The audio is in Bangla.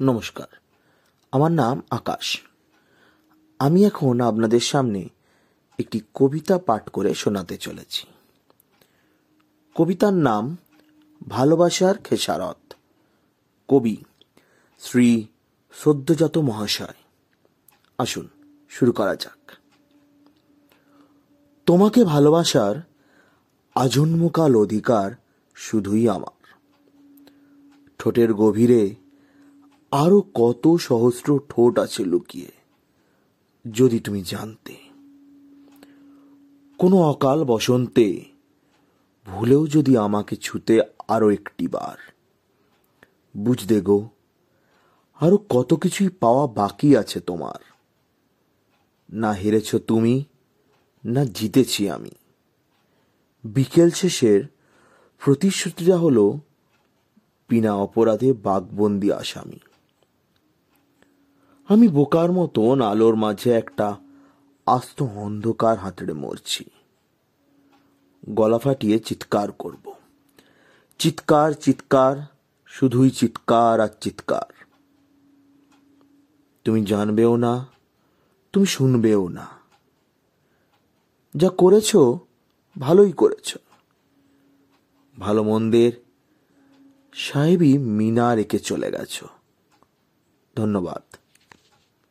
নমস্কার। আমার নাম আকাশ। আমি এখন আপনাদের সামনে একটি কবিতা পাঠ করে শোনাতে চলেছি। কবিতার নাম ভালোবাসার খেসারত। কবি শ্রী সদ্যজাত মহাশয়। আসুন, শুরু করা যাক। তোমাকে ভালোবাসার আজন্মকাল অধিকার শুধুই আমার। ঠোঁটের গভীরে আরও কত সহস্র ঠোঁট আছে লুকিয়ে, যদি তুমি জানতে। কোনো অকাল বসন্তে, ভুলেও যদি আমাকে ছুতে আরও একটি বার বুঝতে গো, আরও কত কিছুই পাওয়া বাকি আছে তোমার। না হেরেছ তুমি, না জিতেছি আমি। বিকেল শেষের প্রতিশ্রুতিটা হলো, বিনা অপরাধে বাঘবন্দি আসামি। আমি বোকার মতন আলোর মাঝে একটা আস্ত অন্ধকার হাতড়ে মরছি। গলা ফাটিয়ে চিৎকার করব। চিৎকার চিৎকার, শুধুই চিৎকার আর চিৎকার। তুমি জানবেও না, তুমি শুনবেও না। যা করেছ, ভালোই করেছ। ভালো মন্দের সাহেবই মিনা রেখে চলে গেছ। ধন্যবাদ।